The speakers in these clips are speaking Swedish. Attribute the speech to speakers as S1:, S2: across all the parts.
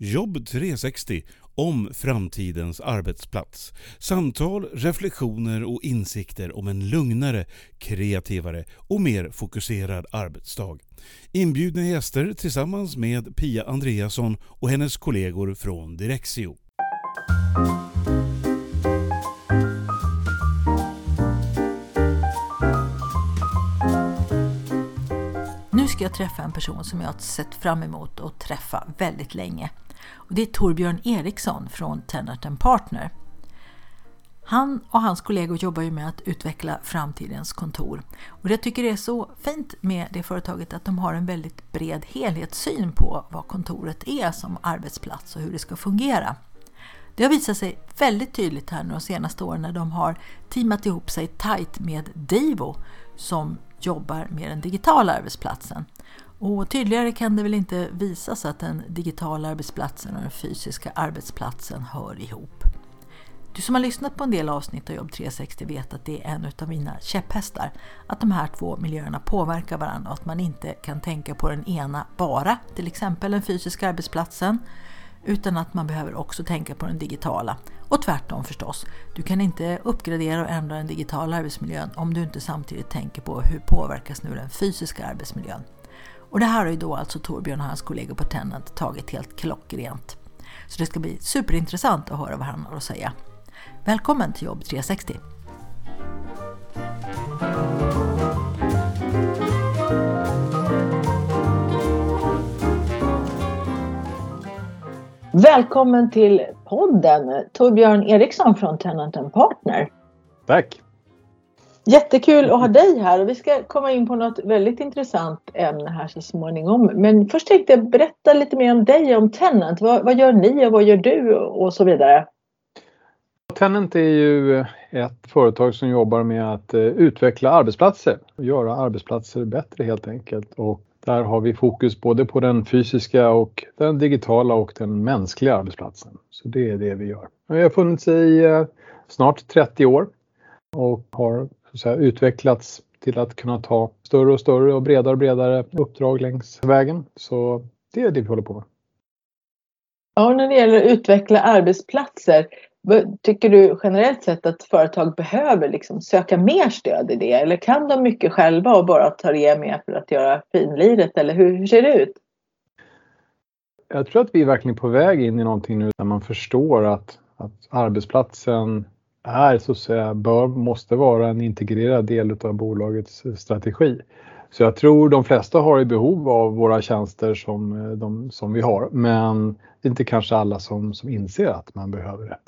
S1: Jobb 360 om framtidens arbetsplats. Samtal, reflektioner och insikter om en lugnare, kreativare och mer fokuserad arbetsdag. Inbjudna gäster tillsammans med Pia Andreasson och hennes kollegor från Direxio.
S2: Nu ska jag träffa en person som jag har sett fram emot att träffa väldigt länge. Och det är Torbjörn Eriksson från Tennant Partner. Han och hans kollegor jobbar ju med att utveckla framtidens kontor. Och jag tycker det är så fint med det företaget att de har en väldigt bred helhetssyn på vad kontoret är som arbetsplats och hur det ska fungera. Det har visat sig väldigt tydligt här de senaste åren när de har teamat ihop sig tight med Divo som jobbar med den digitala arbetsplatsen. Och tydligare kan det väl inte visas att den digitala arbetsplatsen och den fysiska arbetsplatsen hör ihop. Du som har lyssnat på en del avsnitt av Jobb 360 vet att det är en av mina käpphästar. Att de här två miljöerna påverkar varandra och att man inte kan tänka på den ena bara, till exempel den fysiska arbetsplatsen, utan att man behöver också tänka på den digitala. Och tvärtom förstås. Du kan inte uppgradera och ändra den digitala arbetsmiljön om du inte samtidigt tänker på hur påverkas nu den fysiska arbetsmiljön. Och det här har ju då alltså Torbjörn och hans kollegor på Tennant tagit helt klockrent. Så det ska bli superintressant att höra vad han har att säga. Välkommen till Jobb 360! Välkommen till podden Torbjörn Eriksson från Tennant Partner.
S3: Tack!
S2: Jättekul att ha dig här och vi ska komma in på något väldigt intressant ämne här så småningom. Men först tänkte jag berätta lite mer om dig om Tenant. Vad, vad gör ni och vad gör du och så vidare?
S3: Tenant är ju ett företag som jobbar med att eh, utveckla arbetsplatser och göra arbetsplatser bättre helt enkelt. Och där har vi fokus både på den fysiska och den digitala och den mänskliga arbetsplatsen. Så det är det vi gör. Vi har funnits i eh, snart 30 år och har säga, utvecklats till att kunna ta större och större och bredare och bredare uppdrag längs vägen. Så det är det vi håller på med.
S2: Ja, när det gäller att utveckla arbetsplatser, tycker du generellt sett att företag behöver liksom söka mer stöd i det? Eller kan de mycket själva och bara ta det med för att göra finliret? Eller hur, hur ser det ut?
S3: Jag tror att vi är verkligen på väg in i någonting nu där man förstår att, att arbetsplatsen är så att säga, bör, måste vara en integrerad del av bolagets eh, strategi. Så jag tror de flesta har i behov av våra tjänster som, eh, de, som vi har, men det är inte kanske alla som, som inser att man behöver det.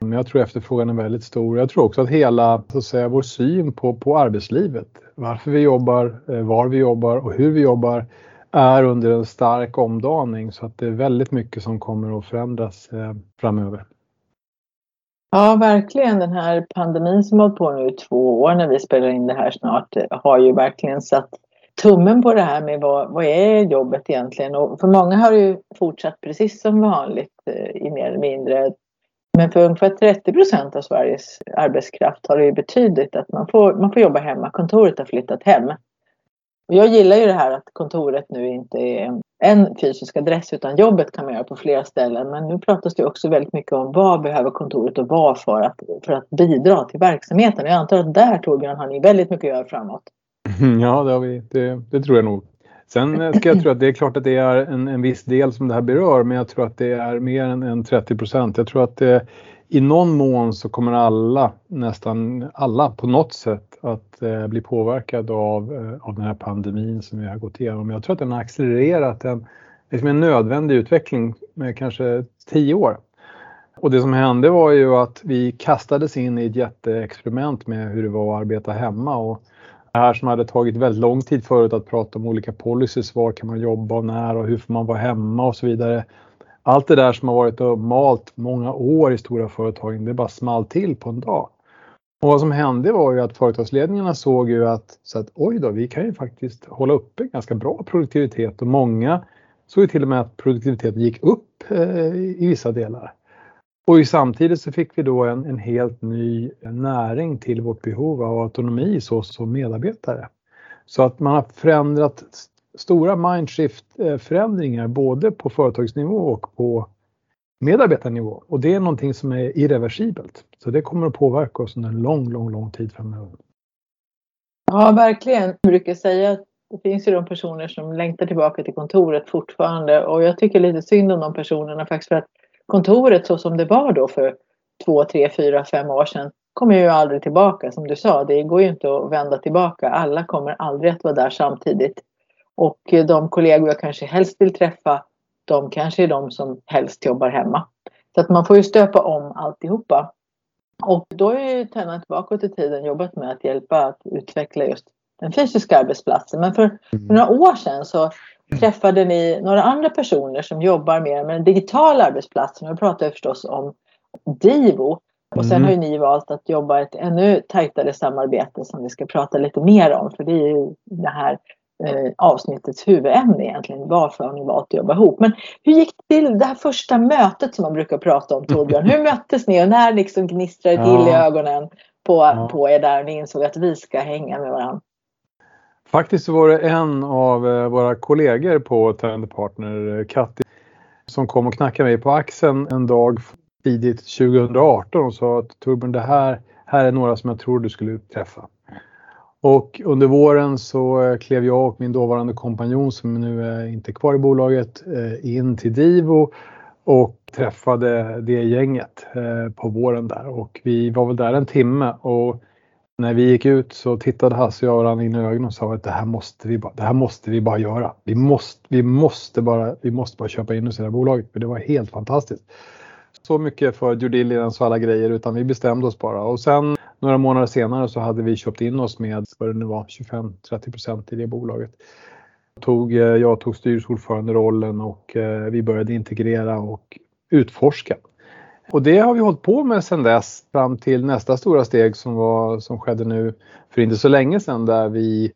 S3: Men jag tror efterfrågan är väldigt stor. Jag tror också att hela så att säga, vår syn på, på arbetslivet, varför vi jobbar, eh, var vi jobbar och hur vi jobbar är under en stark omdaning så att det är väldigt mycket som kommer att förändras framöver.
S2: Ja, verkligen. Den här pandemin som har hållit på nu i två år när vi spelar in det här snart eh, har ju verkligen satt tummen på det här med vad, vad är jobbet egentligen? Och för många har det ju fortsatt precis som vanligt eh, i mer eller mindre. Men för ungefär 30 procent av Sveriges arbetskraft har det ju betydit att man får, man får jobba hemma. Kontoret har flyttat hem. Och jag gillar ju det här att kontoret nu inte är en fysisk adress utan jobbet kan man göra på flera ställen. Men nu pratas det också väldigt mycket om vad behöver kontoret och vad för att, för att bidra till verksamheten. Jag antar att där Torbjörn har ni väldigt mycket att göra framåt.
S3: Ja, det, har vi. Det, det tror jag nog. Sen ska jag tro att det är klart att det är en, en viss del som det här berör, men jag tror att det är mer än, än 30 procent. Jag tror att det, i någon mån så kommer alla, nästan alla på något sätt att eh, bli påverkade av, eh, av den här pandemin som vi har gått igenom. Jag tror att den har accelererat en, liksom en nödvändig utveckling med kanske tio år. Och det som hände var ju att vi kastades in i ett jätteexperiment med hur det var att arbeta hemma. Och det här som hade tagit väldigt lång tid förut att prata om olika policies, var kan man jobba och när och hur får man vara hemma och så vidare allt det där som har varit och malt många år i stora företag, det bara small till på en dag. Och vad som hände var ju att företagsledningarna såg ju att, så att oj då, vi kan ju faktiskt hålla uppe ganska bra produktivitet och många såg ju till och med att produktiviteten gick upp eh, i vissa delar. Och samtidigt så fick vi då en, en helt ny näring till vårt behov av autonomi så som medarbetare. Så att man har förändrat stora mindshift-förändringar eh, både på företagsnivå och på medarbetarnivå. Och det är någonting som är irreversibelt. Så det kommer att påverka oss under en lång, lång, lång tid framöver.
S2: Ja, verkligen. Jag brukar säga att det finns ju de personer som längtar tillbaka till kontoret fortfarande och jag tycker lite synd om de personerna faktiskt för att kontoret så som det var då för två, tre, fyra, fem år sedan kommer ju aldrig tillbaka som du sa. Det går ju inte att vända tillbaka. Alla kommer aldrig att vara där samtidigt. Och de kollegor jag kanske helst vill träffa, de kanske är de som helst jobbar hemma. Så att man får ju stöpa om alltihopa. Och då har ju Tennant bakåt i tiden jobbat med att hjälpa att utveckla just den fysiska arbetsplatsen. Men för, för mm. några år sedan så träffade ni några andra personer som jobbar mer med den digitala arbetsplatsen. Och pratar förstås om Divo. Och sen mm. har ju ni valt att jobba ett ännu tajtare samarbete som vi ska prata lite mer om. För det är ju det här eh, avsnittets huvudämne egentligen. Varför har ni valt att jobba ihop? Men hur gick det till det här första mötet som man brukar prata om Torbjörn? Hur möttes ni och när liksom gnistrade till ja. i ögonen på, ja. på er där och ni insåg att vi ska hänga med varandra?
S3: Faktiskt så var det en av eh, våra kollegor på Talent Partner, Katti, som kom och knackade mig på axeln en dag tidigt 2018 och sa att Torbjörn, det här, här är några som jag tror du skulle träffa. Och under våren så eh, klev jag och min dåvarande kompanjon som nu är inte kvar i bolaget eh, in till Divo och träffade det gänget eh, på våren där och vi var väl där en timme och när vi gick ut så tittade Hasse och jag varandra in i ögonen och sa att det här måste vi bara, det här måste vi bara göra. Vi måste, vi måste, bara, vi måste bara köpa in oss i det här bolaget för det var helt fantastiskt. Så mycket för due diligence och alla grejer utan vi bestämde oss bara och sen några månader senare så hade vi köpt in oss med vad det nu var 25-30% i det bolaget. Tog, eh, jag tog styrelseordföranderollen och eh, vi började integrera och utforska och det har vi hållit på med sedan dess fram till nästa stora steg som, var, som skedde nu för inte så länge sedan där vi,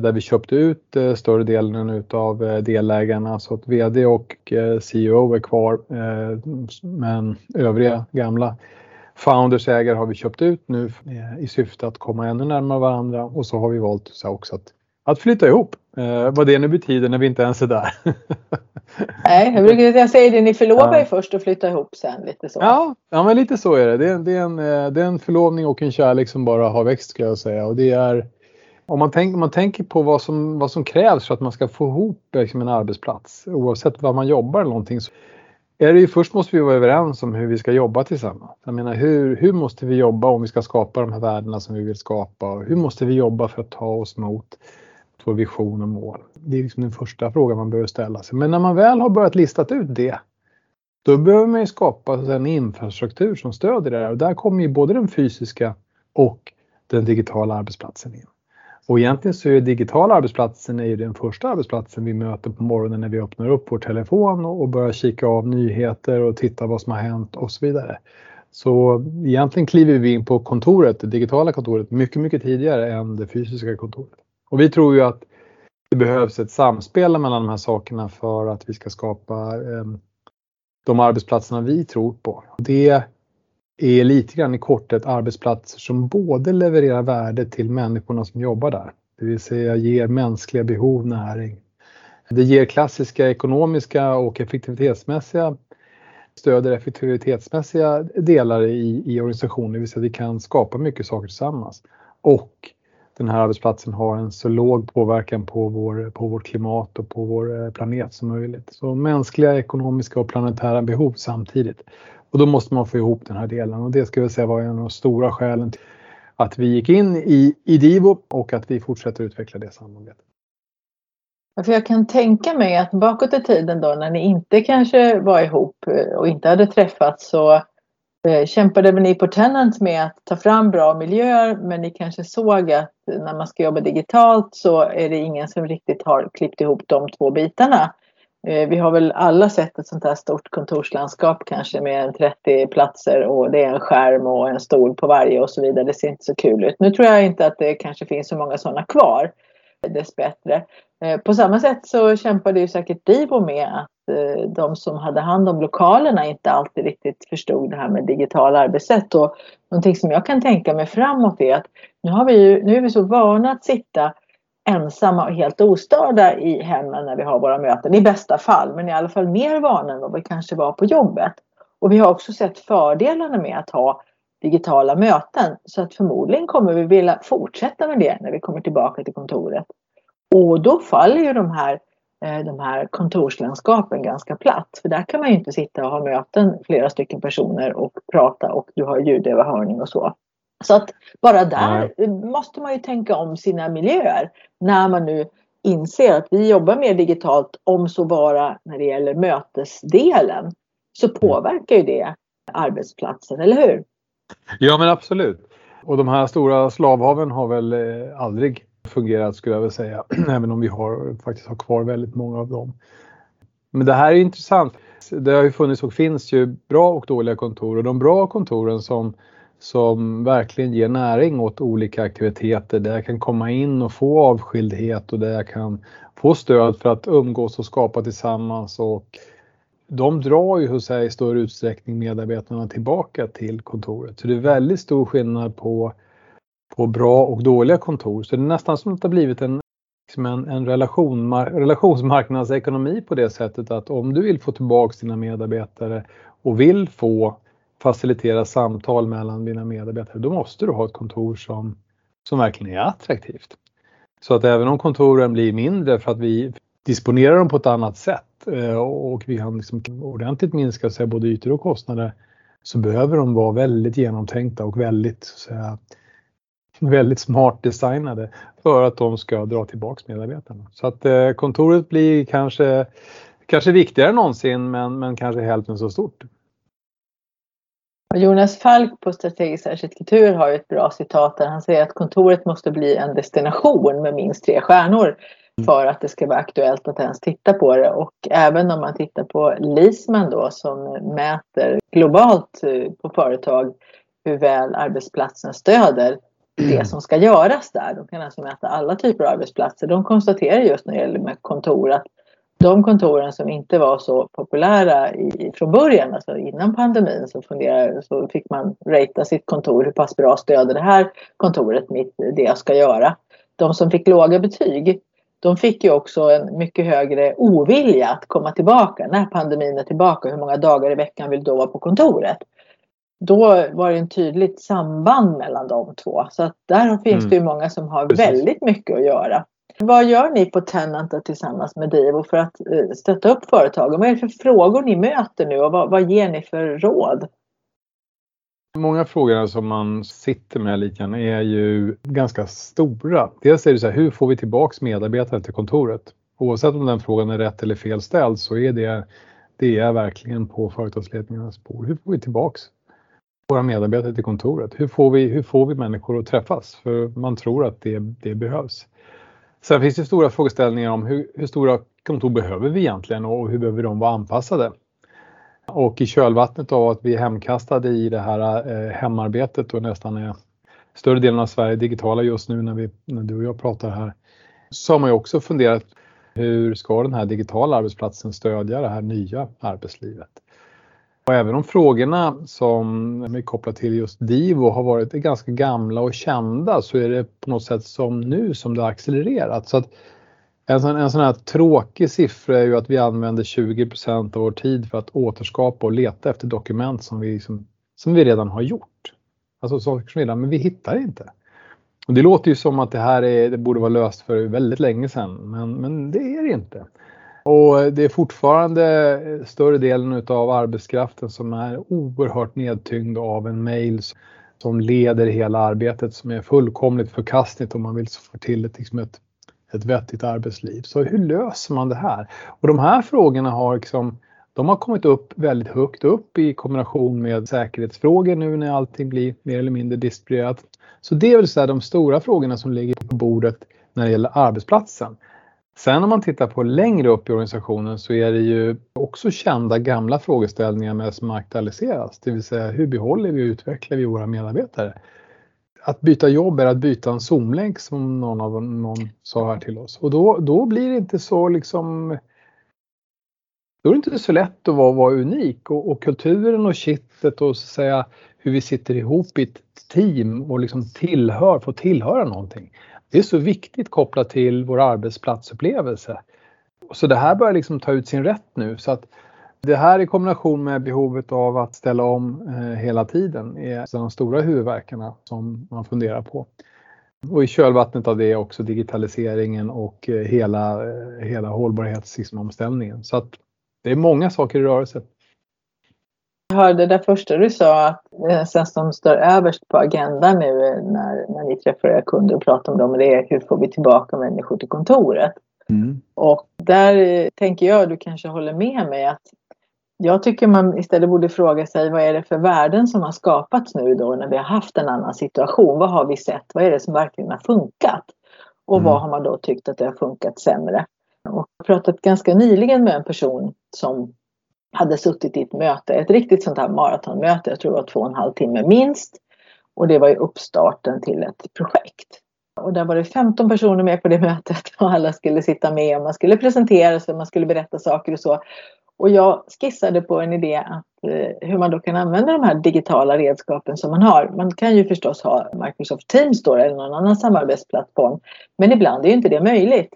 S3: där vi köpte ut eh, större delen utav eh, delägarna så att VD och eh, CEO är kvar men övriga gamla founders ägare har vi köpt ut nu i syfte att komma ännu närmare varandra och så har vi valt så också att, att flytta ihop. Eh, vad det nu betyder när vi inte ens är där.
S2: Nej, jag brukar jag säga det, ni förlovar er först och flyttar ihop sen. Lite så.
S3: Ja, ja men lite så är det. Det är, det, är en, det är en förlovning och en kärlek som bara har växt skulle jag säga. Och det är, om man, tänk, man tänker på vad som, vad som krävs för att man ska få ihop liksom, en arbetsplats oavsett var man jobbar eller någonting. Så är det ju, först måste vi vara överens om hur vi ska jobba tillsammans. Jag menar hur, hur måste vi jobba om vi ska skapa de här värdena som vi vill skapa? hur måste vi jobba för att ta oss mot vår vision och mål. Det är liksom den första frågan man behöver ställa sig. Men när man väl har börjat listat ut det, då behöver man ju skapa en infrastruktur som stöder det här. Och där kommer ju både den fysiska och den digitala arbetsplatsen in. Och egentligen så är digitala arbetsplatsen är den första arbetsplatsen vi möter på morgonen när vi öppnar upp vår telefon och börjar kika av nyheter och titta vad som har hänt och så vidare. Så egentligen kliver vi in på kontoret, det digitala kontoret, mycket, mycket tidigare än det fysiska kontoret. Och vi tror ju att det behövs ett samspel mellan de här sakerna för att vi ska skapa eh, de arbetsplatserna vi tror på. Det är lite grann i korthet arbetsplatser som både levererar värde till människorna som jobbar där, det vill säga ger mänskliga behov näring. Det ger klassiska ekonomiska och effektivitetsmässiga stöder effektivitetsmässiga delar i, i organisationen, det vill säga att vi kan skapa mycket saker tillsammans. Och den här arbetsplatsen har en så låg påverkan på, vår, på vårt klimat och på vår eh, planet som möjligt. Så mänskliga, ekonomiska och planetära behov samtidigt. Och då måste man få ihop den här delen och det ska jag säga var en av de stora skälen till att vi gick in i, i Divo och att vi fortsätter utveckla det samarbetet.
S2: För jag kan tänka mig att bakåt i tiden då när ni inte kanske var ihop eh, och inte hade träffats så eh, kämpade ni på Tenant med att ta fram bra miljöer men ni kanske såg att när man ska jobba digitalt så är det ingen som riktigt har klippt ihop de två bitarna. Eh, vi har väl alla sett ett sånt här stort kontorslandskap kanske med 30 platser och det är en skärm och en stol på varje och så vidare. Det ser inte så kul ut. Nu tror jag inte att det kanske finns så många sådana kvar dessbättre. Eh, på samma sätt så kämpade ju säkert Divo med att eh, de som hade hand om lokalerna inte alltid riktigt förstod det här med digitala arbetssätt. Och någonting som jag kan tänka mig framåt är att nu, har vi ju, nu är vi så vana att sitta ensamma och helt ostörda i hemmen när vi har våra möten, i bästa fall, men i alla fall mer vana än vad vi kanske var på jobbet. Och vi har också sett fördelarna med att ha digitala möten. Så att förmodligen kommer vi vilja fortsätta med det när vi kommer tillbaka till kontoret. Och då faller ju de här, eh, de här kontorslandskapen ganska platt. För där kan man ju inte sitta och ha möten flera stycken personer och prata och du har ljudöverhörning och så. Så att bara där Nej. måste man ju tänka om sina miljöer när man nu inser att vi jobbar mer digitalt om så bara när det gäller mötesdelen så påverkar ju det arbetsplatsen, eller hur?
S3: Ja men absolut. Och de här stora slavhaven har väl eh, aldrig fungerat skulle jag vilja säga. Även om vi har, faktiskt har kvar väldigt många av dem. Men det här är intressant. Det har ju funnits och finns ju bra och dåliga kontor och de bra kontoren som, som verkligen ger näring åt olika aktiviteter där jag kan komma in och få avskildhet och där jag kan få stöd för att umgås och skapa tillsammans och de drar ju hos sig i större utsträckning medarbetarna tillbaka till kontoret. Så det är väldigt stor skillnad på, på bra och dåliga kontor. Så det är nästan som att det har blivit en, liksom en, en relation, relationsmarknadsekonomi på det sättet att om du vill få tillbaka dina medarbetare och vill få facilitera samtal mellan dina medarbetare, då måste du ha ett kontor som, som verkligen är attraktivt. Så att även om kontoren blir mindre för att vi disponerar dem på ett annat sätt eh, och vi kan liksom ordentligt minska så både ytor och kostnader så behöver de vara väldigt genomtänkta och väldigt, så säga, väldigt smart designade för att de ska dra tillbaks medarbetarna. Så att eh, kontoret blir kanske, kanske viktigare än någonsin men, men kanske hälften så stort.
S2: Jonas Falk på Strategisk arkitektur har ett bra citat där han säger att kontoret måste bli en destination med minst tre stjärnor. Mm. för att det ska vara aktuellt att ens titta på det. Och även om man tittar på Lisman då som mäter globalt eh, på företag hur väl arbetsplatsen stöder det mm. som ska göras där. De kan alltså mäta alla typer av arbetsplatser. De konstaterar just när det gäller med kontor att de kontoren som inte var så populära i, från början, alltså innan pandemin, så, funderade, så fick man ratea sitt kontor. Hur pass bra stöder det här kontoret mitt, det jag ska göra? De som fick låga betyg, de fick ju också en mycket högre ovilja att komma tillbaka när pandemin är tillbaka. Hur många dagar i veckan vill du då vara på kontoret? Då var det en tydligt samband mellan de två. Så att där finns mm. det ju många som har Precis. väldigt mycket att göra. Vad gör ni på Tenant tillsammans med Divo för att eh, stötta upp företagen? Vad är det för frågor ni möter nu och vad, vad ger ni för råd?
S3: Många frågor som man sitter med lite grann är ju ganska stora. Dels är det så här, hur får vi tillbaks medarbetare till kontoret? Oavsett om den frågan är rätt eller fel ställd så är det, det är verkligen på företagsledningarnas bord. Hur får vi tillbaks våra medarbetare till kontoret? Hur får vi, hur får vi människor att träffas? För man tror att det, det behövs. Sen finns det stora frågeställningar om hur, hur stora kontor behöver vi egentligen och hur behöver de vara anpassade? Och i kölvattnet av att vi är hemkastade i det här eh, hemarbetet och nästan är större delen av Sverige digitala just nu när, vi, när du och jag pratar här. Så har man ju också funderat hur ska den här digitala arbetsplatsen stödja det här nya arbetslivet? Och även om frågorna som är kopplade till just DIVO har varit ganska gamla och kända så är det på något sätt som nu som det har accelererat. Så att en sån, en sån här tråkig siffra är ju att vi använder 20% av vår tid för att återskapa och leta efter dokument som vi, som, som vi redan har gjort. Alltså saker som redan, men vi hittar inte. Och det låter ju som att det här är, det borde vara löst för väldigt länge sedan, men, men det är det inte. Och det är fortfarande större delen av arbetskraften som är oerhört nedtyngd av en mail som leder hela arbetet som är fullkomligt förkastligt om man vill få till ett, liksom ett ett vettigt arbetsliv. Så hur löser man det här? Och de här frågorna har liksom, de har kommit upp väldigt högt upp i kombination med säkerhetsfrågor nu när allting blir mer eller mindre distribuerat. Så det är väl så de stora frågorna som ligger på bordet när det gäller arbetsplatsen. Sen om man tittar på längre upp i organisationen så är det ju också kända gamla frågeställningar med som aktualiseras. Det vill säga hur behåller vi och utvecklar vi våra medarbetare? att byta jobb är att byta en zoomlänk som någon av någon sa här till oss. Och då, då blir det inte så liksom då är det inte så lätt att vara, vara unik och, och, kulturen och kittet och så att säga hur vi sitter ihop i ett team och liksom tillhör, får tillhöra någonting. Det är så viktigt kopplat till vår arbetsplatsupplevelse. Så det här börjar liksom ta ut sin rätt nu så att Det här i kombination med behovet av att ställa om eh, hela tiden är de stora huvudverkarna som man funderar på. Och i kölvattnet av det också digitaliseringen och eh, hela, eh, hela hållbarhetsomställningen. Liksom så att det är många saker i rörelse.
S2: Hörde det första du sa att sen som står överst på agendan nu när, när ni träffar era kunder och pratar om dem, det är hur får vi tillbaka människor till kontoret? Mm. Och där tänker jag, du kanske håller med mig, att jag tycker man istället borde fråga sig vad är det för värden som har skapats nu då när vi har haft en annan situation? Vad har vi sett? Vad är det som verkligen har funkat? Och mm. vad har man då tyckt att det har funkat sämre? Och jag har pratat ganska nyligen med en person som hade suttit i ett möte, ett riktigt sånt här maratonmöte, jag tror det var två och en halv timme minst. Och det var ju uppstarten till ett projekt. Och där var det 15 personer med på det mötet och alla skulle sitta med och man skulle presentera sig, man skulle berätta saker och så. Och jag skissade på en idé att, eh, hur man då kan använda de här digitala redskapen som man har. Man kan ju förstås ha Microsoft Teams då, eller någon annan samarbetsplattform. Men ibland är inte det möjligt.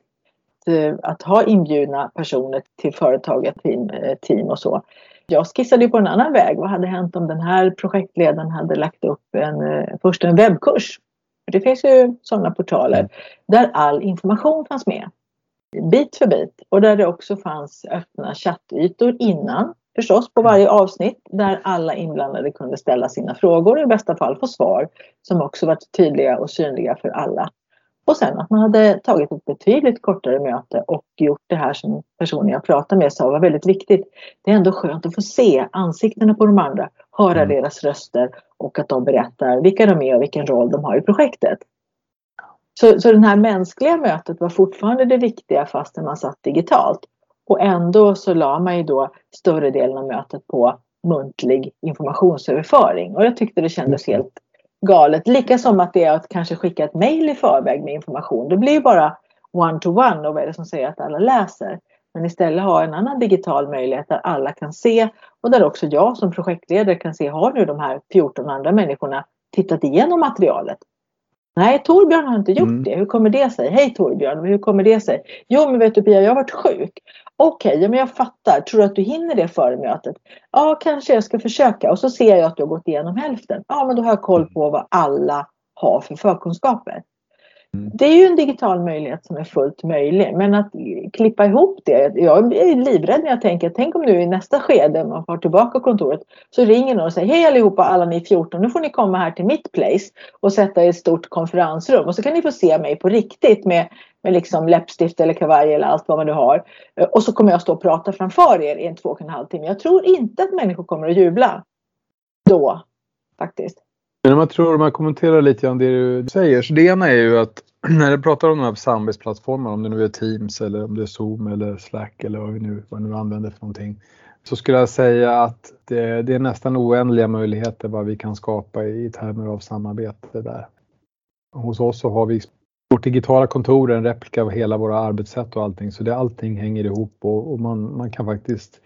S2: Eh, att ha inbjudna personer till företaget, team, eh, team och så. Jag skissade på en annan väg. Vad hade hänt om den här projektledaren hade lagt upp en, först en webbkurs? Det finns ju sådana portaler där all information fanns med bit för bit och där det också fanns öppna chattytor innan förstås på varje avsnitt där alla inblandade kunde ställa sina frågor och i bästa fall få svar som också var tydliga och synliga för alla. Och sen att man hade tagit ett betydligt kortare möte och gjort det här som personen jag pratade med sa var väldigt viktigt. Det är ändå skönt att få se ansiktena på de andra, höra mm. deras röster och att de berättar vilka de är och vilken roll de har i projektet. Så, så det här mänskliga mötet var fortfarande det viktiga fastän man satt digitalt. Och ändå så la man ju då större delen av mötet på muntlig informationsöverföring. Och jag tyckte det kändes helt galet. Lika som att det är att kanske skicka ett mejl i förväg med information. Det blir ju bara one-to-one -one och vad är det som säger att alla läser? Men istället ha en annan digital möjlighet där alla kan se och där också jag som projektledare kan se, har nu de här 14 andra människorna tittat igenom materialet? Nej, Torbjörn har inte gjort mm. det. Hur kommer det sig? Hej Torbjörn, hur kommer det sig? Jo, men vet du Pia, jag har varit sjuk. Okej, okay, ja, men jag fattar. Tror du att du hinner det före mötet? Ja, kanske jag ska försöka. Och så ser jag att du har gått igenom hälften. Ja, men då har jag koll på vad alla har för förkunskaper. Mm. Det är ju en digital möjlighet som är fullt möjlig. Men att klippa ihop det. Jag är livrädd när jag tänker, tänk om nu i nästa skede, man får tillbaka kontoret, så ringer någon och säger hej allihopa, alla ni 14, nu får ni komma här till mitt place och sätta i ett stort konferensrum och så kan ni få se mig på riktigt med, med liksom läppstift eller kavaj eller allt vad man nu har. Och så kommer jag stå och prata framför er i en två och en halv timme. Jag tror inte att människor kommer att jubla då faktiskt.
S3: Men om man tror, om man kommenterar lite grann det du säger, så det ena är ju att när du pratar om de här samarbetsplattformarna, om det nu är Teams eller om det är Zoom eller Slack eller vad vi nu, vad vi nu använder för någonting, så skulle jag säga att det, det, är nästan oändliga möjligheter vad vi kan skapa i termer av samarbete där. Hos oss så har vi vårt digitala kontor en replika av hela våra arbetssätt och allting så det, allting hänger ihop och, och man, man kan faktiskt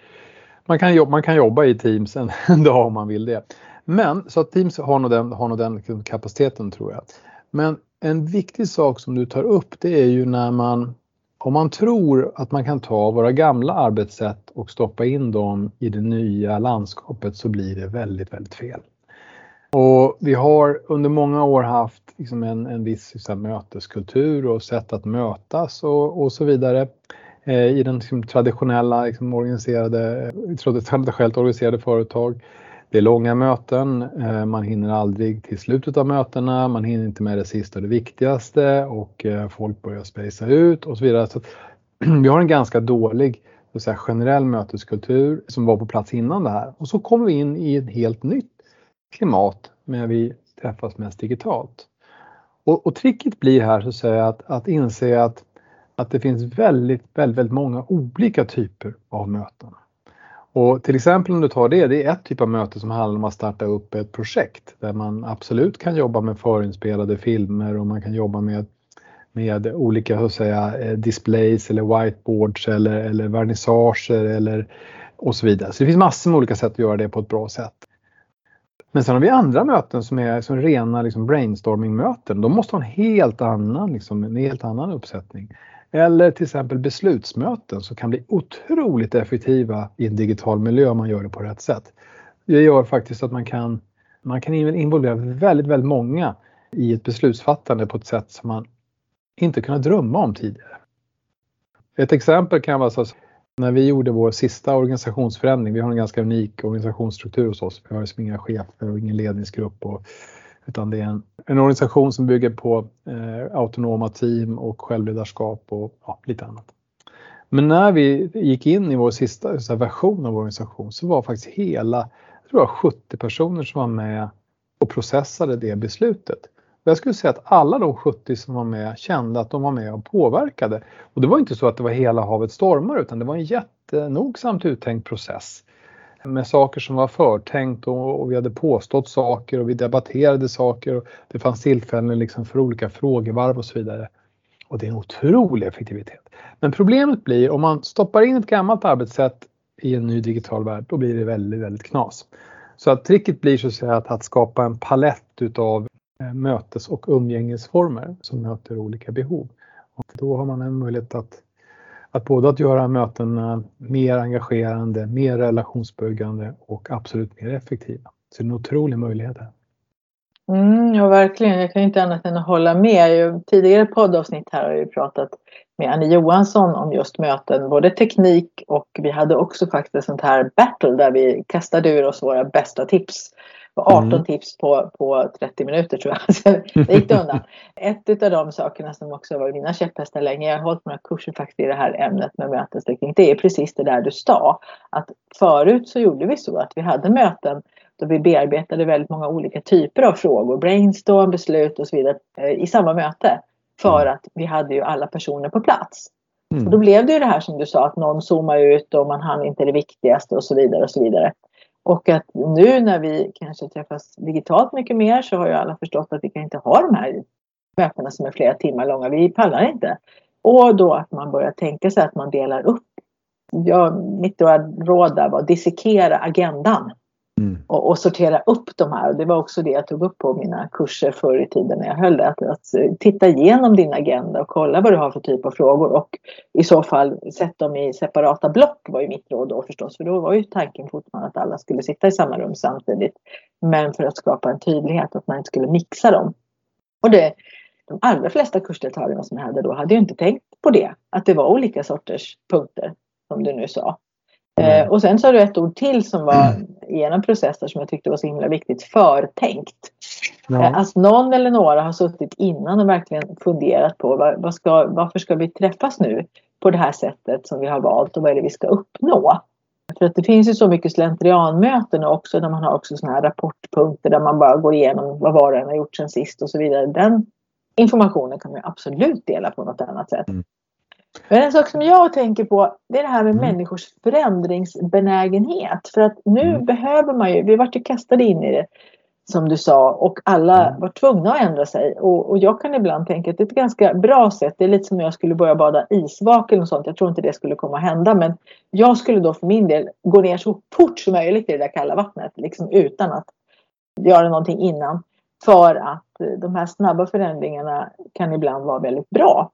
S3: man kan, jobba, man kan jobba i Teams en, en dag om man vill det. Men så att Teams har nog, den, har nog den kapaciteten tror jag. Men en viktig sak som du tar upp det är ju när man om man tror att man kan ta våra gamla arbetssätt och stoppa in dem i det nya landskapet så blir det väldigt, väldigt fel. Och vi har under många år haft liksom en, en viss liksom, möteskultur och sätt att mötas och, och så vidare eh, i den liksom, traditionella liksom, organiserade, eh, traditionellt organiserade företag. Det är långa möten, eh, man hinner aldrig till slutet av mötena, man hinner inte med det sista och det viktigaste och eh, folk börjar spacea ut och så vidare. Så vi har en ganska dålig så säga, generell möteskultur som var på plats innan det här. Och så kommer vi in i ett helt nytt klimat när vi träffas mest digitalt. Och, och tricket blir här så att, säga, att, att inse att, att det finns väldigt, väldigt, väldigt många olika typer av möten. Och till exempel om du tar det, det är ett typ av möte som handlar om att starta upp ett projekt där man absolut kan jobba med förinspelade filmer och man kan jobba med, med olika så att säga, eh, displays eller whiteboards eller, eller vernissager eller och så vidare. Så det finns massor med olika sätt att göra det på ett bra sätt. Men sen har vi andra möten som är som rena liksom brainstorming-möten. De måste ha en helt annan, liksom, en helt annan uppsättning. Eller till exempel beslutsmöten som kan bli otroligt effektiva i en digital miljö om man gör det på rätt sätt. Det gör faktiskt att man kan, man kan involvera väldigt, väldigt många i ett beslutsfattande på ett sätt som man inte kunnat drömma om tidigare. Ett exempel kan vara så att när vi gjorde vår sista organisationsförändring, vi har en ganska unik organisationsstruktur hos oss, vi har liksom inga chefer och ingen ledningsgrupp och utan det är en, en organisation som bygger på eh, autonoma team och självledarskap och ja, lite annat. Men när vi gick in i vår sista här, version av vår organisation så var faktiskt hela, jag tror det var 70 personer som var med och processade det beslutet. Jag skulle säga att alla de 70 som var med kände att de var med och påverkade. Och det var inte så att det var hela havet stormar utan det var en jättenogsamt uttänkt process med saker som var förtänkt och, och, vi hade påstått saker och vi debatterade saker och det fanns tillfällen liksom för olika frågevarv och så vidare. Och det är en otrolig effektivitet. Men problemet blir om man stoppar in ett gammalt arbetssätt i en ny digital värld, då blir det väldigt, väldigt knas. Så att tricket blir så att säga att, att skapa en palett utav eh, mötes och umgängesformer som möter olika behov. Och då har man en möjlighet att att både att göra mötena eh, mer engagerande, mer relationsbyggande och absolut mer effektiva. Så det är en otrolig möjlighet här.
S2: Mm, ja, verkligen. Jag kan inte annat än att hålla med. I tidigare poddavsnitt här har jag pratat med Annie Johansson om just möten, både teknik och vi hade också faktiskt sånt här battle där vi kastade ur oss våra bästa tips 18 mm. tips på, på 30 minuter tror jag. Så det gick det undan. Ett av de sakerna som också var mina käpphästar länge, jag har hållit några kurser faktiskt i det här ämnet med mötesteknik, det är precis det där du sa. Att förut så gjorde vi så att vi hade möten då vi bearbetade väldigt många olika typer av frågor, brainstorm, beslut och så vidare eh, i samma möte. För mm. att vi hade ju alla personer på plats. Mm. Och då blev det ju det här som du sa att någon zoomar ut och man hann inte det viktigaste och så vidare och så vidare. Och att nu när vi kanske träffas digitalt mycket mer så har ju alla förstått att vi kan inte ha de här mötena som är flera timmar långa. Vi pallar inte. Och då att man börjar tänka sig att man delar upp. Ja, mitt råd där var att dissekera agendan. Mm. Och, och, sortera upp de här. Det var också det jag tog upp på mina kurser förr i tiden när jag höll det. Att, att, eh, titta igenom din agenda och kolla vad du har för typ av frågor och i så fall sätt dem i separata block var ju mitt råd då förstås. För då var ju tanken fortfarande att alla skulle sitta i samma rum samtidigt. Men för att skapa en tydlighet att man inte skulle mixa dem. Och det, de allra flesta kursdeltagarna som jag hade då hade ju inte tänkt på det. Att det var olika sorters punkter som du nu sa. Eh, och sen har du ett ord till som var mm. i en process som jag tyckte var så himla viktigt. Förtänkt. Ja. Eh, alltså någon eller några har suttit innan och verkligen funderat på vad, vad ska, varför ska vi träffas nu på det här sättet som vi har valt och vad är det vi ska uppnå. För att det finns ju så mycket slentrianmöten också där man har också sådana här rapportpunkter där man bara går igenom vad var det har gjort sen sist och så vidare. Den informationen kan man absolut dela på något annat sätt. Mm. Men en sak som jag tänker på det är det här med mm. människors förändringsbenägenhet. För att nu mm. behöver man ju, vi vart ju kastade in i det som du sa och alla mm. var tvungna att ändra sig. Och, och, jag kan ibland tänka att det är ett ganska bra sätt. Det är lite som om jag skulle börja bada isvaken och sånt. Jag tror inte det skulle komma att hända. Men jag skulle då för min del gå ner så fort som möjligt i det där kalla vattnet. Liksom utan att göra någonting innan. För att de här snabba förändringarna kan ibland vara väldigt bra.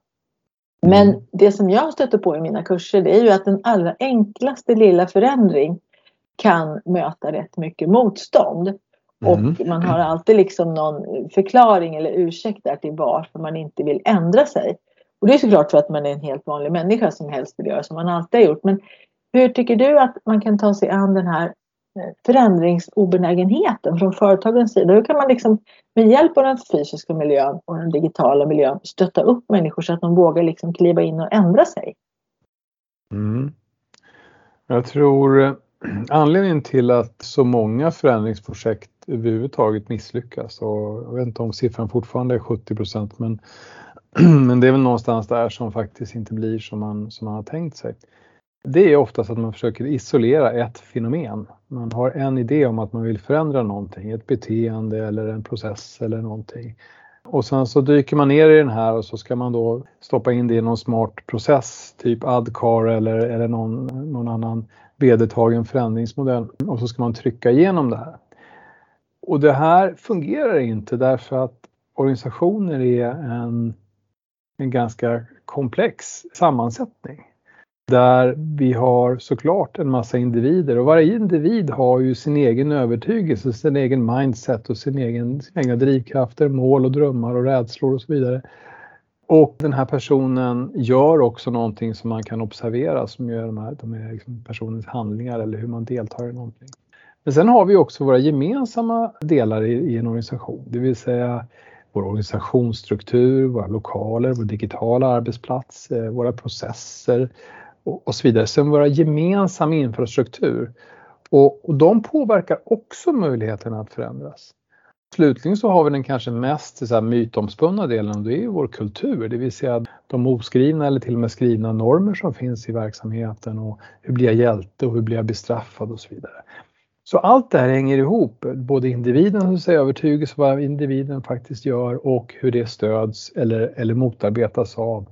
S2: Men mm. det som jag stöter på i mina kurser det är ju att den allra enklaste lilla förändring kan möta rätt mycket motstånd. Och mm. man har alltid liksom någon förklaring eller ursäkt där till varför man inte vill ändra sig. Och det är såklart för att man är en helt vanlig människa som helst vill göra som man alltid har gjort. Men hur tycker du att man kan ta sig an den här Eh, förändringsobenägenheten från företagens sida. Hur kan man liksom med hjälp av den fysiska miljön och den digitala miljön stötta upp människor så att de vågar liksom kliva in och ändra sig?
S3: Mm. Jag tror eh, anledningen till att så många förändringsprojekt överhuvudtaget misslyckas och jag vet inte om siffran fortfarande är 70 procent men, men det är väl någonstans där som faktiskt inte blir som man, som man har tänkt sig det är oftast att man försöker isolera ett fenomen. Man har en idé om att man vill förändra någonting, ett beteende eller en process eller någonting. Och sen så dyker man ner i den här och så ska man då stoppa in det i någon smart process, typ ADCAR eller, eller någon, någon annan vedertagen förändringsmodell. Och så ska man trycka igenom det här. Och det här fungerar inte därför att organisationer är en en ganska komplex sammansättning. Där vi har såklart en massa individer och varje individ har ju sin egen övertygelse, sin egen mindset och sin egen, sina egna drivkrafter, mål och drömmar och rädslor och så vidare. Och den här personen gör också någonting som man kan observera som gör de här, de här liksom personens handlingar eller hur man deltar i någonting. Men sen har vi också våra gemensamma delar i, i en organisation, det vill säga vår organisationsstruktur, våra lokaler, vår digitala arbetsplats, eh, våra processer och, och så vidare. Sen våra gemensamma infrastruktur. Och, och de påverkar också möjligheterna att förändras. Slutligen så har vi den kanske mest så här, mytomspunna delen och det är vår kultur, det vill säga de oskrivna eller till och med skrivna normer som finns i verksamheten och hur blir jag hjälte och hur blir jag bestraffad och så vidare. Så allt det här hänger ihop, både individens övertygelse vad individen faktiskt gör och hur det stöds eller, eller motarbetas av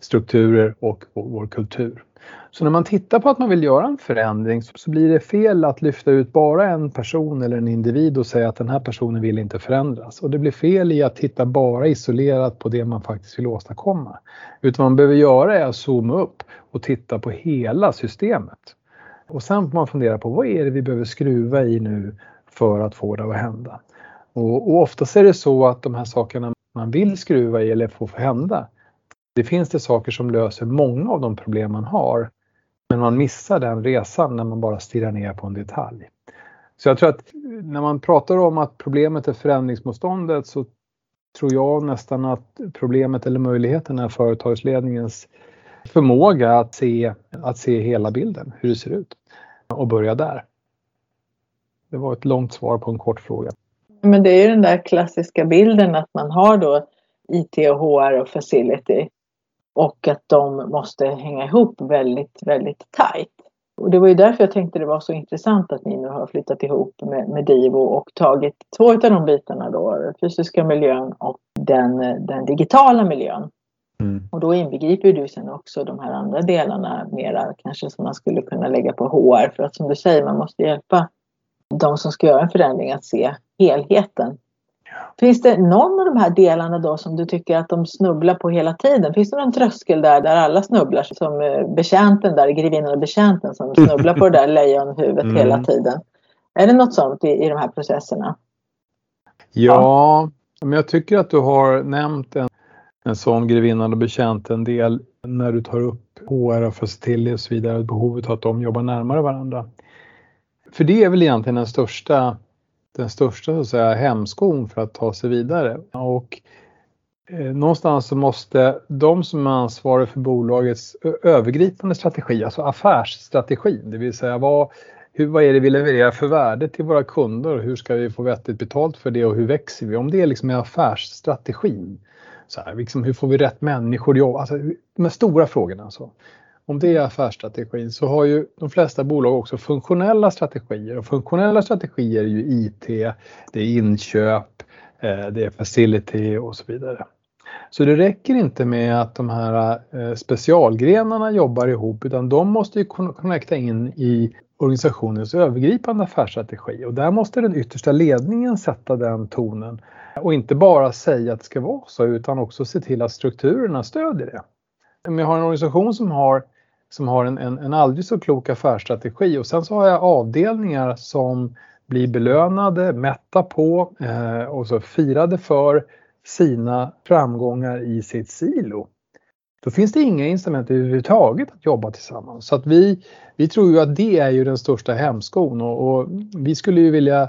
S3: strukturer och vår kultur. Så när man tittar på att man vill göra en förändring så blir det fel att lyfta ut bara en person eller en individ och säga att den här personen vill inte förändras. Och det blir fel i att titta bara isolerat på det man faktiskt vill åstadkomma. Utan vad man behöver göra är att zooma upp och titta på hela systemet. Och sen får man fundera på vad är det vi behöver skruva i nu för att få det att hända. Och, och oftast är det så att de här sakerna man vill skruva i eller få hända, det finns det saker som löser många av de problem man har. Men man missar den resan när man bara stirrar ner på en detalj. Så jag tror att när man pratar om att problemet är förändringsmotståndet så tror jag nästan att problemet eller möjligheten är företagsledningens förmåga att se, att se hela bilden, hur det ser ut och börja där. Det var ett långt svar på en kort fråga.
S2: Men det är ju den där klassiska bilden att man har då IT och HR och facility och att de måste hänga ihop väldigt, väldigt tajt. Och det var ju därför jag tänkte det var så intressant att ni nu har flyttat ihop med, med Divo och tagit två av de bitarna då, den fysiska miljön och den, den digitala miljön. Mm. Och då inbegriper du sen också de här andra delarna mera kanske som man skulle kunna lägga på HR för att som du säger man måste hjälpa de som ska göra en förändring att se helheten Finns det någon av de här delarna då som du tycker att de snubblar på hela tiden? Finns det någon tröskel där, där alla snubblar? Som eh, betjänten där, grevinnan och betjänten som snubblar på det där lejonhuvudet mm. hela tiden. Är det något sånt i, i de här processerna?
S3: Ja, ja, men jag tycker att du har nämnt en, en sån grevinnan och betjänten del när du tar upp HR och facility och så vidare, behovet av att de jobbar närmare varandra. För det är väl egentligen den största den största så att säga, hämskon för att ta sig vidare. Och eh, någonstans så måste de som är ansvariga för bolagets övergripande strategi, alltså affärsstrategin, det vill säga vad, hur, vad är det vi levererar för värde till våra kunder och hur ska vi få vettigt betalt för det och hur växer vi? Om det är liksom affärsstrategin, så här, liksom, hur får vi rätt människor att jobba? Alltså, de stora frågorna. Alltså om det är affärsstrategin så har ju de flesta bolag också funktionella strategier och funktionella strategier är ju IT, det är inköp, eh, det är facility och så vidare. Så det räcker inte med att de här eh, specialgrenarna jobbar ihop utan de måste ju connecta in i organisationens övergripande affärsstrategi och där måste den yttersta ledningen sätta den tonen och inte bara säga att det ska vara så utan också se till att strukturerna stödjer det. Om jag har en organisation som har som har en, en, en aldrig så klok affärsstrategi och sen så har jag avdelningar som blir belönade, mätta på eh, och så firade för sina framgångar i sitt silo. Då finns det inga incitament överhuvudtaget att jobba tillsammans. Så att vi, vi tror ju att det är ju den största hämskon och, och vi skulle ju vilja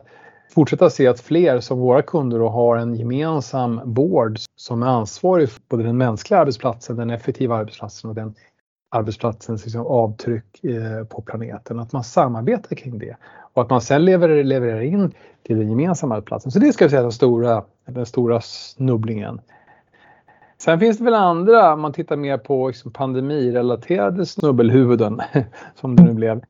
S3: fortsätta se att fler som våra kunder har en gemensam board som är ansvarig för både den mänskliga arbetsplatsen, den effektiva arbetsplatsen och den arbetsplatsens liksom avtryck eh, på planeten. Att man samarbetar kring det och att man sen levererar, levererar in till den gemensamma arbetsplatsen. Så det ska vi säga är den stora, den stora snubblingen. Sen finns det väl andra, om man tittar mer på liksom pandemirelaterade snubbelhuvuden som det nu blev.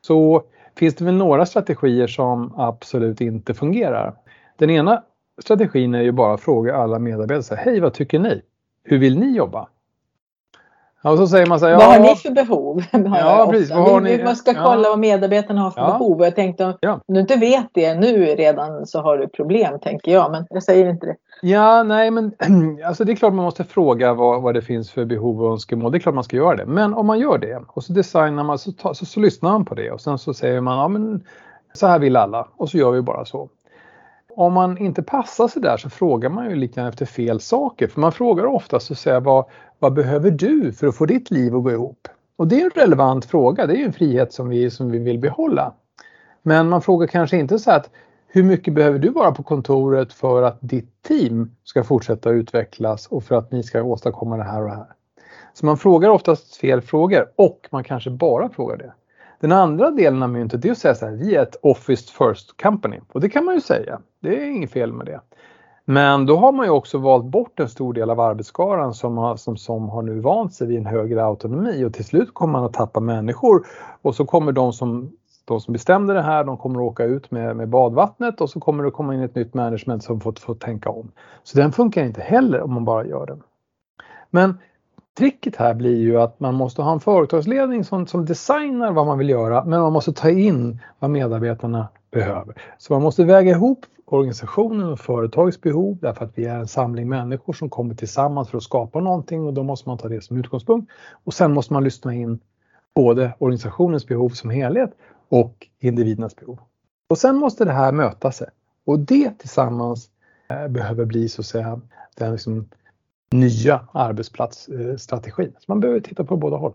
S3: Så finns det väl några strategier som absolut inte fungerar. Den ena strategin är ju bara att fråga alla medarbetare, hej vad tycker ni? Hur vill ni jobba? Ja, och så säger man så här,
S2: Vad har
S3: ja,
S2: ni för behov? Har
S3: Ja, precis. Vad har ni-
S2: Man ska kolla
S3: ja.
S2: vad medarbetarna har för
S3: Ja.
S2: behov. Jag tänkte om
S3: Ja.
S2: du inte vet det nu redan så har du problem tänker jag. Men jag säger inte det.
S3: Ja, nej men alltså det är klart man måste fråga vad, vad det finns för behov och önskemål. Det är klart man ska göra det. Men om man gör det och så designar man så, tar- så, så lyssnar man på det och sen så säger man ja men så här vill alla och så gör vi bara så. Om man inte passar sig där så frågar man ju lite grann efter fel saker. För man frågar ofta så säger vad, vad behöver du för att få ditt liv att gå ihop? Och det är en relevant fråga. Det är ju en frihet som vi, som vi vill behålla. Men man frågar kanske inte så här att hur mycket behöver du vara på kontoret för att ditt team ska fortsätta utvecklas och för att ni ska åstadkomma det här och det här. Så man frågar oftast fel frågor och man kanske bara frågar det. Den andra delen av myntet är att säga så här, vi är ett Office First Company och det kan man ju säga. Det är inget fel med det. Men då har man ju också valt bort en stor del av arbetsskaran som har, som, som har nu vant sig vid en högre autonomi och till slut kommer man att tappa människor och så kommer de som, de som bestämde det här, de kommer att åka ut med, med badvattnet och så kommer det komma in ett nytt management som får, får tänka om. Så den funkar inte heller om man bara gör den. Men tricket här blir ju att man måste ha en företagsledning som, som designar vad man vill göra men man måste ta in vad medarbetarna behöver. Så man måste väga ihop organisationen och företagets behov därför att vi är en samling människor som kommer tillsammans för att skapa någonting och då måste man ta det som utgångspunkt. Och sen måste man lyssna in både organisationens behov som helhet och individernas behov. Och sen måste det här möta sig och det tillsammans eh, behöver bli så att säga den liksom nya arbetsplatsstrategin. Så man behöver titta på båda håll.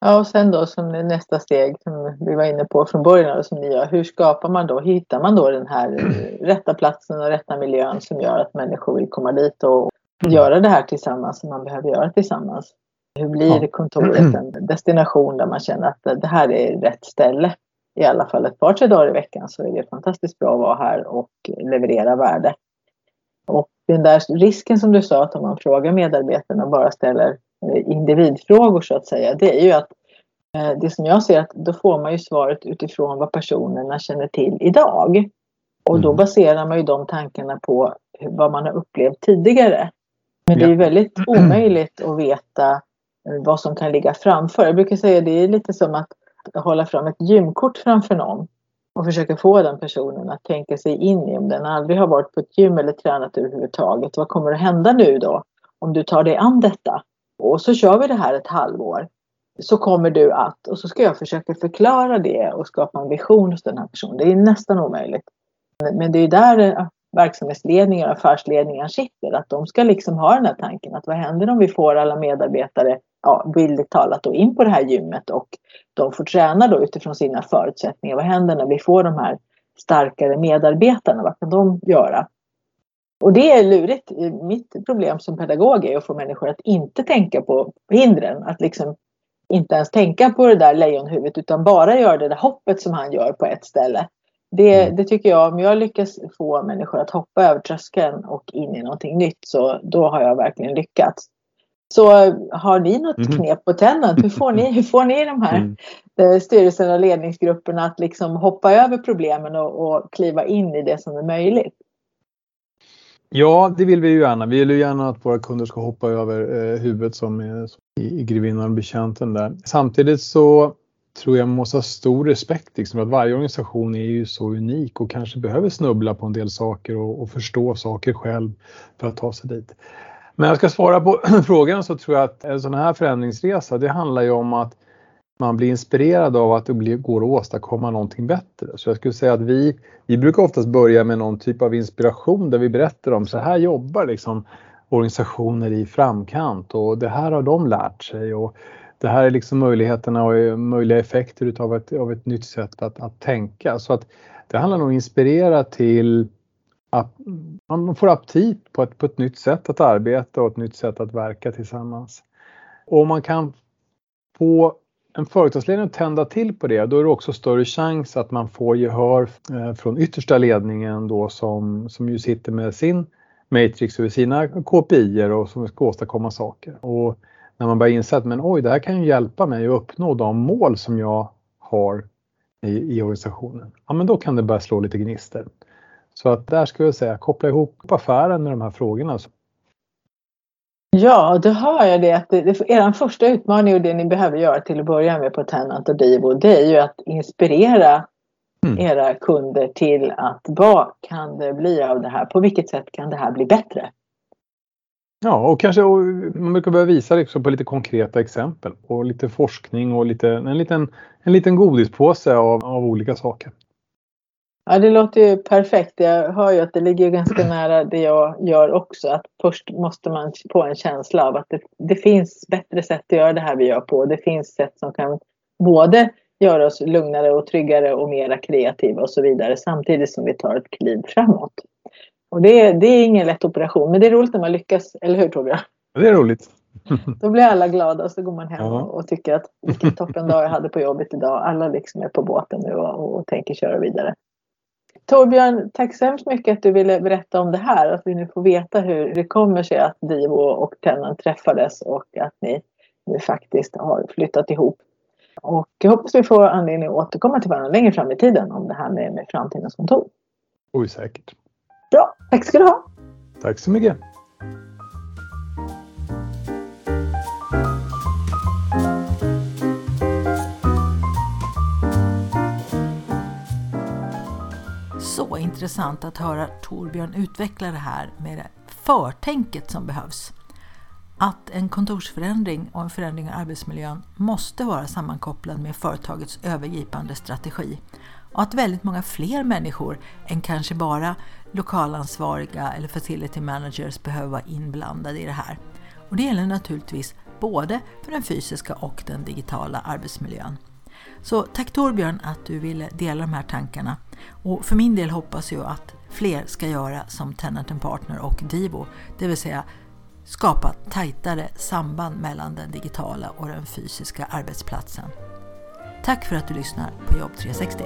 S2: Ja, och sen då som nästa steg som vi var inne på från början och som ni gör. Hur skapar man då, hittar man då den här eh, rätta platsen och rätta miljön som gör att människor vill komma dit och göra det här tillsammans som man behöver göra tillsammans. Hur blir kontoret en destination där man känner att det här är rätt ställe? I alla fall ett par, tre dagar i veckan så är det fantastiskt bra att vara här och leverera värde. Och den där risken som du sa att om man frågar medarbetarna och bara ställer eh, individfrågor så att säga, det är ju att eh, det som jag ser att då får man ju svaret utifrån vad personerna känner till idag. Och då
S3: Mm.
S2: baserar man ju de tankarna på vad man har upplevt tidigare. Men det är ju väldigt omöjligt att veta eh, vad som kan ligga framför. Jag brukar säga det är lite som att hålla fram ett gymkort framför någon och försöka få den personen att tänka sig in i om den aldrig har varit på ett gym eller tränat överhuvudtaget. Vad kommer att hända nu då om du tar dig an detta? Och så kör vi det här ett halvår. Så kommer du att, och så ska jag försöka förklara det och skapa en vision hos den här personen. Det är nästan omöjligt. Men- det är där eh, verksamhetsledningen verksamhetsledningar och affärsledningar sitter. Att de ska liksom ha den här tanken att vad händer om vi får alla medarbetare, ja, bildligt talat, då in på det här gymmet och de får träna då utifrån sina förutsättningar. Vad händer när vi får de här starkare medarbetarna? Vad kan de göra? Och det är lurigt. Mitt problem som pedagog är att få människor att inte tänka på hindren. Att liksom inte ens tänka på det där lejonhuvudet utan bara göra det där hoppet som han gör på ett ställe. Det,
S3: Mm.
S2: det tycker jag, om jag lyckas få människor att hoppa över tröskeln och in i någonting nytt så då har jag verkligen lyckats. Så har ni något
S3: Mhm.
S2: knep på tännen? Hur får ni, hur får ni de här
S3: Mm.
S2: eh, styrelserna och ledningsgrupperna att liksom hoppa över problemen och, och kliva in i det som är möjligt?
S3: Ja, det vill vi ju gärna. Vi vill ju gärna att våra kunder ska hoppa över eh, huvudet som är som i, i grevinnan och betjänten där. Samtidigt så tror jag man måste ha stor respekt liksom, för att varje organisation är ju så unik och kanske behöver snubbla på en del saker och, och förstå saker själv för att ta sig dit. Men jag ska svara på frågan så tror jag att en sån här förändringsresa det handlar ju om att man blir inspirerad av att det går att åstadkomma någonting bättre. Så jag skulle säga att vi, vi brukar oftast börja med någon typ av inspiration där vi berättar om så här jobbar liksom organisationer i framkant och det här har de lärt sig och det här är liksom möjligheterna och möjliga effekter utav ett, av ett nytt sätt att, att tänka. Så att det handlar om att inspirera till att man får aptit på ett, på ett nytt sätt att arbeta och ett nytt sätt att verka tillsammans. Och om man kan få en företagsledning att tända till på det, då är det också större chans att man får gehör eh, från yttersta ledningen då som, som ju sitter med sin matrix över sina KPI och som ska åstadkomma saker. Och när man börjar inse att men oj, det här kan ju hjälpa mig att uppnå de mål som jag har i, i organisationen. Ja, men då kan det börja slå lite gnister. Så att där ska jag säga koppla ihop affären med de här frågorna.
S2: Ja, då hör jag det att det, det, er första utmaning och det ni behöver göra till att börja med på Tenant och Divo det är ju att inspirera mm. era kunder till att vad kan det bli av det här? På vilket sätt kan det här bli bättre?
S3: Ja, och kanske och man brukar börja visa liksom på lite konkreta exempel och lite forskning och lite, en, liten, en liten godispåse av, av olika saker.
S2: Ja, det låter ju perfekt. Jag hör ju att det ligger ganska nära det jag gör också. Att först måste man få en känsla av att det, det finns bättre sätt att göra det här vi gör på. Det finns sätt som kan både göra oss lugnare och tryggare och mera kreativa och så vidare samtidigt som vi tar ett kliv framåt. Och det, det är ingen lätt operation, men det är roligt när man lyckas, eller hur Torbjörn?
S3: Det är roligt.
S2: Då blir alla glada och så går man hem ja. och, tycker att vilken toppen dag jag hade på jobbet idag. Alla liksom är på båten nu och, och tänker köra vidare. Torbjörn, tack så hemskt mycket att du ville berätta om det här. Att vi nu får veta hur det kommer sig att Divo och Tennan träffades och att ni nu faktiskt har flyttat ihop. Och jag hoppas vi får anledning att återkomma till varandra längre fram i tiden om det här med, med framtidens kontor.
S3: Oj, säkert.
S2: Bra, tack ska du ha.
S3: Tack så mycket.
S4: Så intressant att höra Torbjörn utveckla det här med det förtänket som behövs. Att en kontorsförändring och en förändring av arbetsmiljön måste vara sammankopplad med företagets övergripande strategi och att väldigt många fler människor än kanske bara lokalansvariga eller facility managers behöver vara inblandade i det här. Och det gäller naturligtvis både för den fysiska och den digitala arbetsmiljön. Så tack Torbjörn att du ville dela de här tankarna. Och för min del hoppas jag att fler ska göra som Tenant Partner och Divo, det vill säga skapa tajtare samband mellan den digitala och den fysiska arbetsplatsen. Tack för att du lyssnar på Jobb 360.